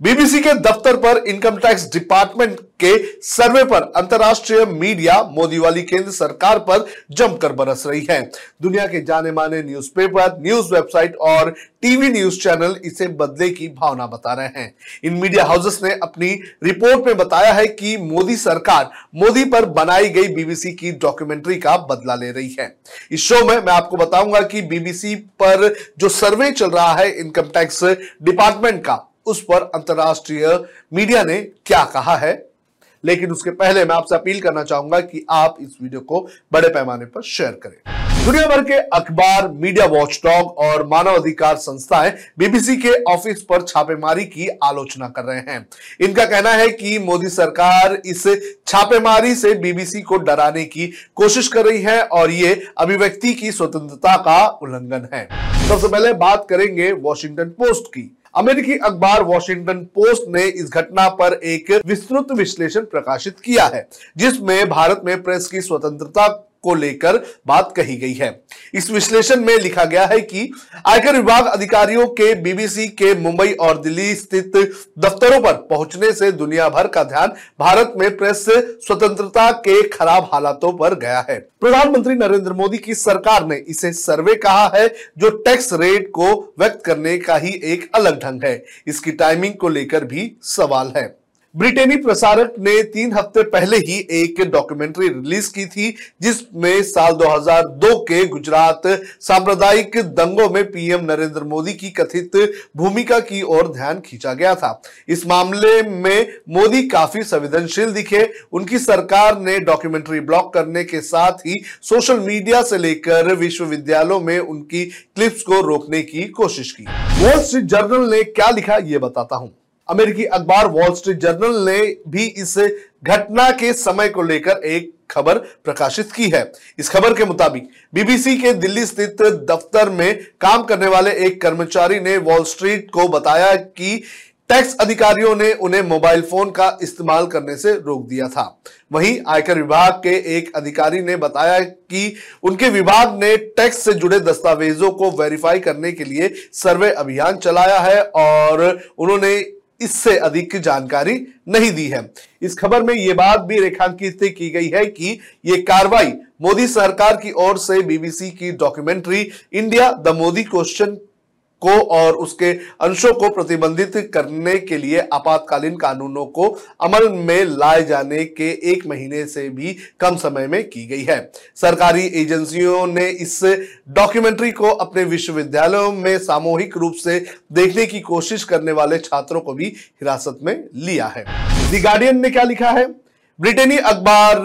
BBC के दफ्तर पर इनकम टैक्स डिपार्टमेंट के सर्वे पर अंतर्राष्ट्रीय मीडिया मोदी वाली केंद्र सरकार पर जमकर बरस रही है। दुनिया के जाने माने न्यूज़पेपर, न्यूज़ वेबसाइट और टीवी न्यूज़ चैनल इसे बदले की भावना बता रहे हैं। इन मीडिया हाउसेस ने अपनी रिपोर्ट में बताया है कि मोदी सरकार मोदी पर बनाई गई बीबीसी की डॉक्यूमेंट्री का बदला ले रही है। इस शो में मैं आपको बताऊँगा कि बीबीसी पर जो सर्वे चल रहा है इनकम टैक्स डिपार्टमेंट का उस पर अंतरराष्ट्रीय मीडिया ने क्या कहा है? लेकिन उसके पहले मैं आपसे अपील करना चाहूँगा कि आप इस वीडियो को बड़े पैमाने पर शेयर करें। दुनिया भर के अखबार, मीडिया वॉचडॉग और मानव अधिकार संस्थाएँ बीबीसी के ऑफ़िस पर छापेमारी की आलोचना कर रहे हैं। इनका कहना है कि मोदी सरकार इस छापेमारी से बीबीसी को डराने की कोशिश कर रही है और ये अभिव्यक्ति की स्वतंत्रता का उल्लंघन है। सबसे पहले बात करेंगे वॉशिंगटन पोस्ट की। अमेरिकी अखबार वॉशिंगटन पोस्ट ने इस घटना पर एक विस्तृत विश्लेषण प्रकाशित किया है, जिसमें भारत में प्रेस की स्वतंत्रता को लेकर बात कही गई है। इस विश्लेषण में लिखा गया है कि आयकर विभाग अधिकारियों के बीबीसी के मुंबई और दिल्ली स्थित दफ्तरों पर पहुँचने से दुनिया भर का ध्यान भारत में प्रेस स्वतंत्रता के खराब हालातों पर गया है। प्रधानमंत्री नरेंद्र मोदी की सरकार ने इसे सर्वे कहा है, जो टैक्स रेट को व्यक्त करने का ही एक अलग ढंग है। इसकी टाइमिंग को लेकर भी सवाल है। ब्रिटेनी प्रसारक ने तीन हफ़्ते पहले ही एक डॉक्यूमेंट्री रिलीज़ की थी, जिसमें साल 2002 के गुजरात सांप्रदायिक दंगों में पीएम नरेंद्र मोदी की कथित भूमिका की ओर ध्यान खींचा गया था। इस मामले में मोदी काफ़ी संवेदनशील दिखे। उनकी सरकार ने डॉक्यूमेंट्री ब्लॉक करने के साथ ही सोशल मीडिया से लेकर विश्वविद्यालयों में उनकी क्लिप्स को रोकने की कोशिश की। वॉल स्ट्रीट जर्नल ने क्या लिखा, ये बताता हूँ। अमेरिकी अखबार वॉल स्ट्रीट जर्नल ने भी इस घटना के समय को लेकर एक खबर प्रकाशित की है। इस खबर के मुताबिक, बीबीसी के दिल्ली स्थित दफ्तर में काम करने वाले एक कर्मचारी ने वॉल स्ट्रीट को बताया कि टैक्स अधिकारियों ने उन्हें मोबाइल फ़ोन का इस्तेमाल करने से रोक दिया था। वहीं आयकर विभाग के एक अधिकारी ने बताया कि उनके विभाग ने टैक्स से जुड़े दस्तावेजों को वेरीफाई करने के लिए सर्वे अभियान चलाया है और उन्होंने इससे अधिक जानकारी नहीं दी है। इस खबर में यह बात भी रेखांकित की गई है कि यह कार्रवाई मोदी सरकार की ओर से बीबीसी की documentary, India the Modi question को और उसके अंशों को प्रतिबंधित करने के लिए आपातकालीन कानूनों को अमल में लाए जाने के एक महीने से भी कम समय में की गई है। सरकारी एजेंसियों ने इस डॉक्यूमेंट्री को अपने विश्वविद्यालयों में सामूहिक रूप से देखने की कोशिश करने वाले छात्रों को भी हिरासत में लिया है। दी गार्डियन ने क्या लिखा है? ब्रिटेनी अखबार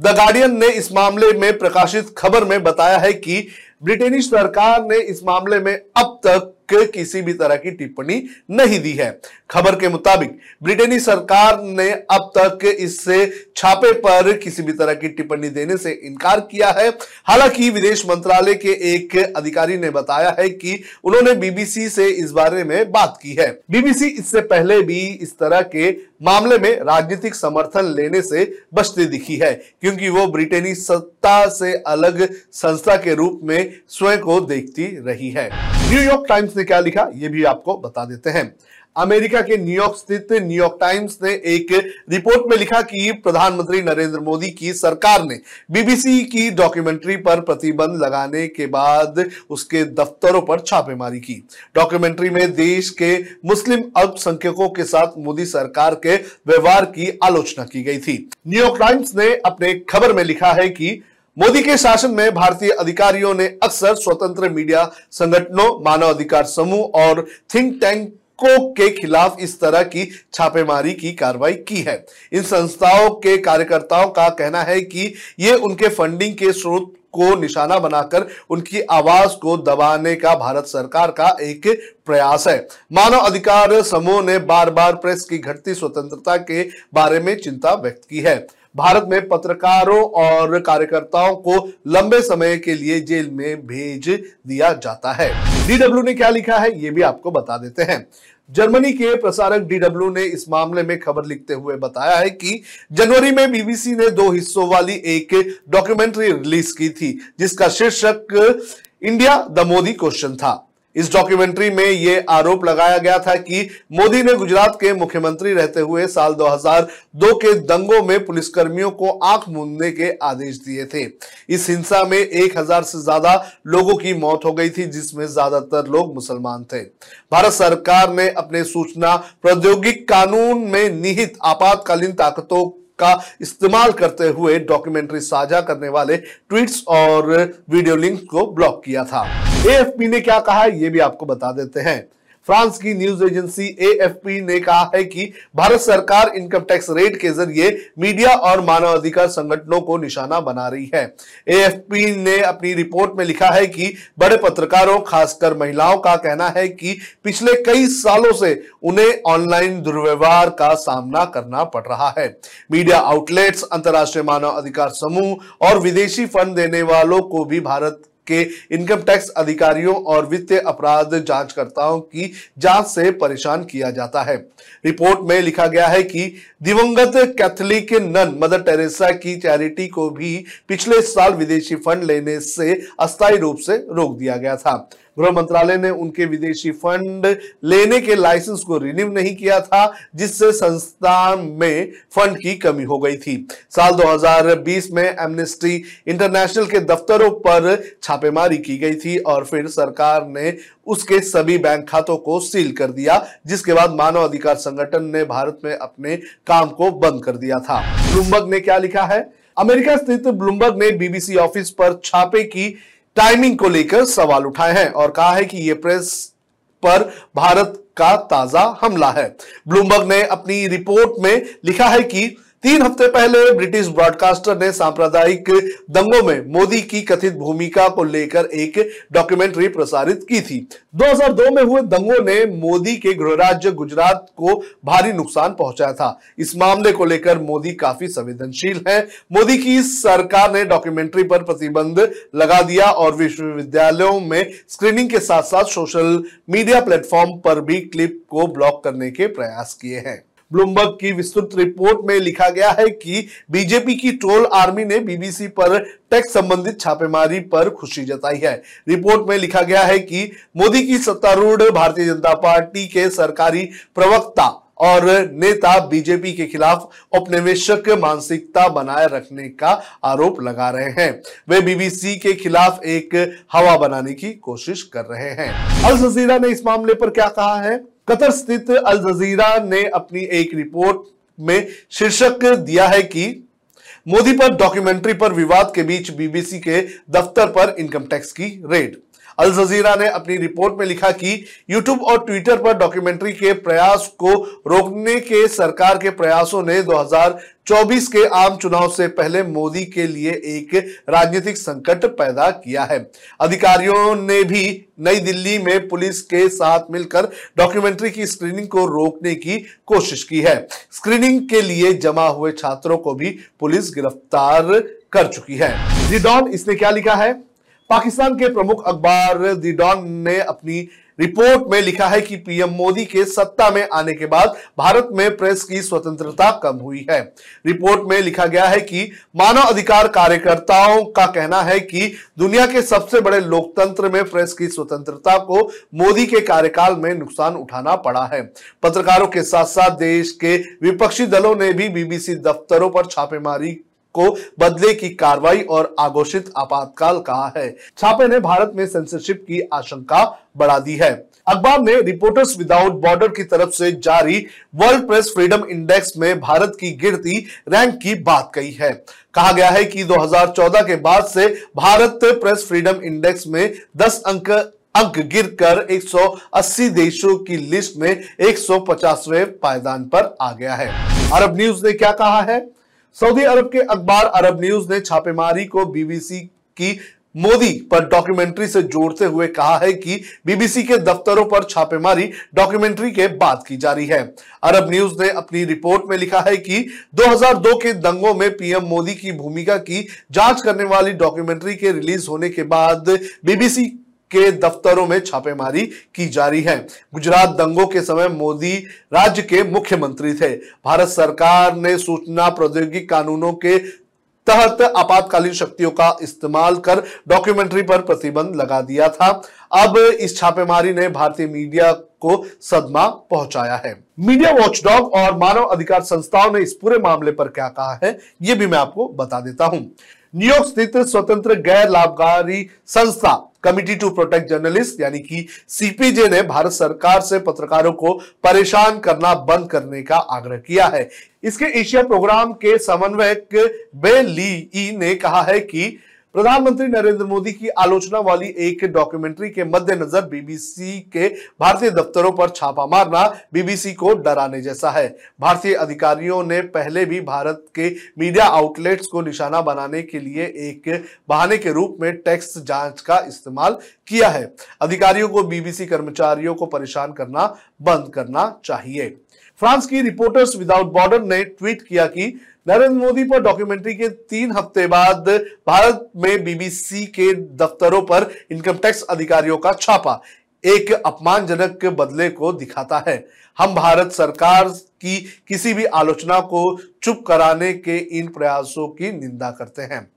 द गार्डियन ने इस मामले में प्रकाशित खबर में बताया है कि ब्रिटेनिश सरकार ने इस मामले में अब तक किसी भी तरह की टिप्पणी नहीं दी है। खबर के मुताबिक, ब्रिटेनी सरकार ने अब तक इससे छापे पर किसी भी तरह की टिप्पणी देने से इनकार किया है। हालाँकि, विदेश मंत्रालय के एक अधिकारी ने बताया है कि उन्होंने बीबीसी से इस बारे में बात की है। बीबीसी इससे पहले भी इस तरह के मामले में राजनीतिक समर्थन लेने से बचती दिखी है, क्योंकि वो ब्रिटेनी सत्ता से अलग संस्था के रूप में स्वयं को देखती रही है। न्यूयॉर्क टाइम्स ने क्या लिखा, ये भी आपको बता देते हैं। अमेरिका के न्यूयॉर्क स्थित न्यूयॉर्क टाइम्स ने एक रिपोर्ट में लिखा कि प्रधानमंत्री नरेंद्र मोदी की सरकार ने बीबीसी की डॉक्यूमेंट्री पर प्रतिबंध लगाने के बाद उसके दफ्तरों पर छापेमारी की। डॉक्यूमेंट्री में देश के मुस्लिम अल्पसंख्यकों के साथ मोदी सरकार के व्यवहार की आलोचना की गई थी। न्यूयॉर्क टाइम्स ने अपने खबर में लिखा है कि मोदी के शासन में भारतीय अधिकारियों ने अक्सर स्वतंत्र मीडिया संगठनों, मानव अधिकार समूह और थिंक टैंक बैंकों के खिलाफ इस तरह की छापेमारी की कार्रवाई की है। इन संस्थाओं के कार्यकर्ताओं का कहना है कि ये उनके फंडिंग के स्रोत को निशाना बनाकर उनकी आवाज़ को दबाने का भारत सरकार का एक प्रयास है। मानव अधिकार समूह ने बार बार प्रेस की घटती स्वतंत्रता के बारे में चिंता व्यक्त की है। भारत में पत्रकारों और कार्यकर्ताओं को लंबे समय के लिए जेल में भेज दिया जाता है। डीडब्ल्यू ने क्या लिखा है, ये भी आपको बता देते हैं। जर्मनी के प्रसारक डीडब्ल्यू ने इस मामले में खबर लिखते हुए बताया है कि जनवरी में बीबीसी ने दो हिस्सों वाली एक डॉक्यूमेंट्री रिलीज़ की थी, जिसका शीर्षक, इंडिया द मोदी क्वेश्चन था। इस डॉक्यूमेंट्री में यह आरोप लगाया गया था कि मोदी ने गुजरात के मुख्यमंत्री रहते हुए साल 2002 के दंगों में पुलिसकर्मियों को आँख मूंदने के आदेश दिए थे। इस हिंसा में 1000 से ज़्यादा लोगों की मौत हो गई थी, जिसमें ज़्यादातर लोग मुसलमान थे। भारत सरकार ने अपने सूचना प्रौद्योगिक कानून में निहित आपातकालीन ताकतों का इस्तेमाल करते हुए डॉक्यूमेंट्री साझा करने वाले ट्वीट्स और वीडियो लिंक को ब्लॉक किया था। एएफपी ने क्या कहा ये भी आपको बता देते हैं। फ्रांस की न्यूज़ एजेंसी एएफपी ने कहा है कि भारत सरकार इनकम टैक्स रेट के ज़रिए मीडिया और मानव अधिकार संगठनों को निशाना बना रही है। एएफपी ने अपनी रिपोर्ट में लिखा है कि बड़े पत्रकारों, खासकर महिलाओं का कहना है कि पिछले कई सालों से उन्हें ऑनलाइन दुर्व्यवहार का सामना करना पड़ रहा है। मीडिया आउटलेट्स, अंतर्राष्ट्रीय मानव अधिकार समूह और विदेशी फंड देने वालों को भी भारत के इनकम टैक्स अधिकारियों और वित्तीय अपराध जांचकर्ताओं की जाँच से परेशान किया जाता है। रिपोर्ट में लिखा गया है कि दिवंगत कैथोलिक नन मदर टेरेसा की चैरिटी को भी पिछले साल विदेशी फंड लेने से अस्थायी रूप से रोक दिया गया था। गृह मंत्रालय ने उनके विदेशी फंड लेने के लाइसेंस को रिन्यू नहीं किया था, जिससे संस्थान में फंड की कमी हो गई थी। साल 2020 में एमनेस्टी इंटरनेशनल के दफ्तरों पर छापेमारी की गई थी और फिर सरकार ने उसके सभी बैंक खातों को सील कर दिया, जिसके बाद मानव अधिकार संगठन ने भारत में अपने काम को बंद कर दिया था। ब्लूमबर्ग ने क्या लिखा है? अमेरिका स्थित ब्लूमबर्ग ने बीबीसी ऑफ़िस पर छापे की टाइमिंग को लेकर सवाल उठाए हैं और कहा है कि यह प्रेस पर भारत का ताज़ा हमला है। ब्लूमबर्ग ने अपनी रिपोर्ट में लिखा है कि तीन हफ़्ते पहले ब्रिटिश ब्रॉडकास्टर ने सांप्रदायिक दंगों में मोदी की कथित भूमिका को लेकर एक डॉक्यूमेंट्री प्रसारित की थी। 2002 में हुए दंगों ने मोदी के गृह राज्य गुजरात को भारी नुकसान पहुँचाया था। इस मामले को लेकर मोदी काफ़ी संवेदनशील है। मोदी की सरकार ने डॉक्यूमेंट्री पर प्रतिबंध लगा दिया और विश्वविद्यालयों में स्क्रीनिंग के साथ साथ सोशल मीडिया प्लेटफॉर्म पर भी क्लिप को ब्लॉक करने के प्रयास किए हैं। ब्लूमबर्ग की विस्तृत रिपोर्ट में लिखा गया है कि बीजेपी की ट्रोल आर्मी ने बीबीसी पर टैक्स संबंधित छापेमारी पर खुशी जताई है। रिपोर्ट में लिखा गया है कि मोदी की सत्तारूढ़ भारतीय जनता पार्टी के सरकारी प्रवक्ता और नेता बीजेपी के खिलाफ औपनिवेशक मानसिकता बनाए रखने का आरोप लगा रहे हैं। वे बीबीसी के खिलाफ एक हवा बनाने की कोशिश कर रहे हैं। अल जजीरा ने इस मामले पर क्या कहा है? कतर स्थित अल जजीरा ने अपनी एक रिपोर्ट में शीर्षक दिया है कि मोदी पर डॉक्यूमेंट्री पर विवाद के बीच बीबीसी के दफ्तर पर इनकम टैक्स की रेड। अल जजीरा ने अपनी रिपोर्ट में लिखा कि यूट्यूब और ट्विटर पर डॉक्यूमेंट्री के प्रयास को रोकने के सरकार के प्रयासों ने 2024 के आम चुनाव से पहले मोदी के लिए एक राजनीतिक संकट पैदा किया है। अधिकारियों ने भी नई दिल्ली में पुलिस के साथ मिलकर डॉक्यूमेंट्री की स्क्रीनिंग को रोकने की कोशिश की है। स्क्रीनिंग के लिए जमा हुए छात्रों को भी पुलिस गिरफ़्तार कर चुकी है। डॉन इसने क्या लिखा है? पाकिस्तान के प्रमुख अखबार दी डॉन ने अपनी रिपोर्ट में लिखा है कि पीएम मोदी के सत्ता में आने के बाद भारत में प्रेस की स्वतंत्रता कम हुई है। रिपोर्ट में लिखा गया है कि मानव अधिकार कार्यकर्ताओं का कहना है कि दुनिया के सबसे बड़े लोकतंत्र में प्रेस की स्वतंत्रता को मोदी के कार्यकाल में नुकसान उठाना पड़ा है। पत्रकारों के साथ साथ देश के विपक्षी दलों ने भी बीबीसी दफ्तरों पर छापेमारी को बदले की कार्रवाई और आघोषित आपातकाल कहा है। छापे ने भारत में सेंसरशिप की आशंका बढ़ा दी है। अखबार ने रिपोर्टर्स विदाउट बॉर्डर की तरफ़ से जारी वर्ल्ड प्रेस फ्रीडम इंडेक्स में भारत की गिरती रैंक की बात कही है। कहा गया है कि 2014 के बाद से भारत प्रेस फ्रीडम इंडेक्स में 10 अंक अंक गिरकर 180 देशों की लिस्ट में 150वें पायदान पर आ गया है। अरब न्यूज़ ने क्या कहा है? सऊदी अरब के अखबार अरब न्यूज़ ने छापेमारी को बीबीसी की मोदी पर डॉक्यूमेंट्री से जोड़ते हुए कहा है कि बीबीसी के दफ्तरों पर छापेमारी डॉक्यूमेंट्री के बाद की जा रही है। अरब न्यूज़ ने अपनी रिपोर्ट में लिखा है कि 2002 के दंगों में पीएम मोदी की भूमिका की जाँच करने वाली डॉक्यूमेंट्री के रिलीज़ होने के बाद बीबीसी के दफ्तरों में छापेमारी की जा रही है। गुजरात दंगों के समय मोदी राज्य के मुख्यमंत्री थे। भारत सरकार ने सूचना प्रौद्योगिकी कानूनों के तहत आपातकालीन शक्तियों का इस्तेमाल कर डॉक्यूमेंट्री पर प्रतिबंध लगा दिया था। अब इस छापेमारी ने भारतीय मीडिया को सदमा पहुँचाया है। मीडिया वॉचडॉग और मानव अधिकार संस्थाओं ने इस पूरे मामले पर क्या कहा है यह भी मैं आपको बता देता हूँ। न्यूयॉर्क स्थित स्वतंत्र गैर लाभकारी संस्था कमिटी टू प्रोटेक्ट जर्नलिस्ट यानी कि सीपीजे ने भारत सरकार से पत्रकारों को परेशान करना बंद करने का आग्रह किया है। इसके एशिया प्रोग्राम के समन्वयक बे ली ने कहा है कि प्रधानमंत्री नरेंद्र मोदी की आलोचना वाली एक डॉक्यूमेंट्री के मद्देनजर बीबीसी के भारतीय दफ्तरों पर छापा मारना बीबीसी को डराने जैसा है। भारतीय अधिकारियों ने पहले भी भारत के मीडिया आउटलेट्स को निशाना बनाने के लिए एक बहाने के रूप में टैक्स जाँच का इस्तेमाल किया है। अधिकारियों को बीबीसी कर्मचारियों को परेशान करना, बंद करना चाहिए। फ्रांस की रिपोर्टर्स विदाउट बॉर्डर ने ट्वीट किया कि नरेंद्र मोदी पर डॉक्यूमेंट्री के तीन हफ़्ते बाद भारत में बीबीसी के दफ्तरों पर इनकम टैक्स अधिकारियों का छापा, एक अपमानजनक बदले को दिखाता है। हम भारत सरकार की किसी भी आलोचना को चुप कराने के इन प्रयासों की निंदा करते हैं।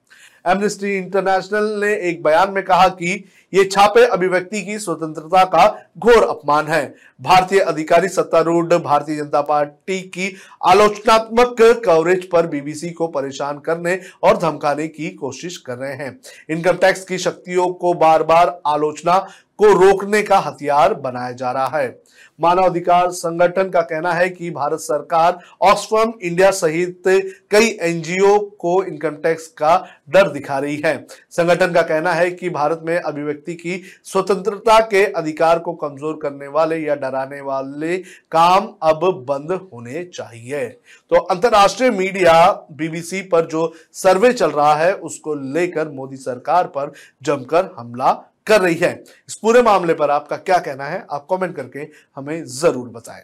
एमनेस्टी इंटरनेशनल ने एक बयान में कहा कि ये छापे अभिव्यक्ति की स्वतंत्रता का घोर अपमान है। भारतीय अधिकारी सत्तारूढ़ भारतीय जनता पार्टी की आलोचनात्मक कवरेज पर बीबीसी को परेशान करने और धमकाने की कोशिश कर रहे हैं। इनकम टैक्स की शक्तियों को बार बार आलोचना को रोकने का हथियार बनाया जा रहा है। मानवाधिकार संगठन का कहना है कि भारत सरकार ऑक्सफर्म इंडिया सहित कई एनजीओ को इनकम टैक्स का डर दिखा रही है। संगठन का कहना है कि भारत में अभिव्यक्ति की स्वतंत्रता के अधिकार को कमज़ोर करने वाले या डराने वाले काम अब बंद होने चाहिए। तो अंतरराष्ट्रीय मीडिया बीबीसी पर जो सर्वे चल रहा है, उसको लेकर मोदी सरकार पर जमकर हमला कर रही है। इस पूरे मामले पर आपका क्या कहना है, आप कमेंट करके हमें ज़रूर बताएँ।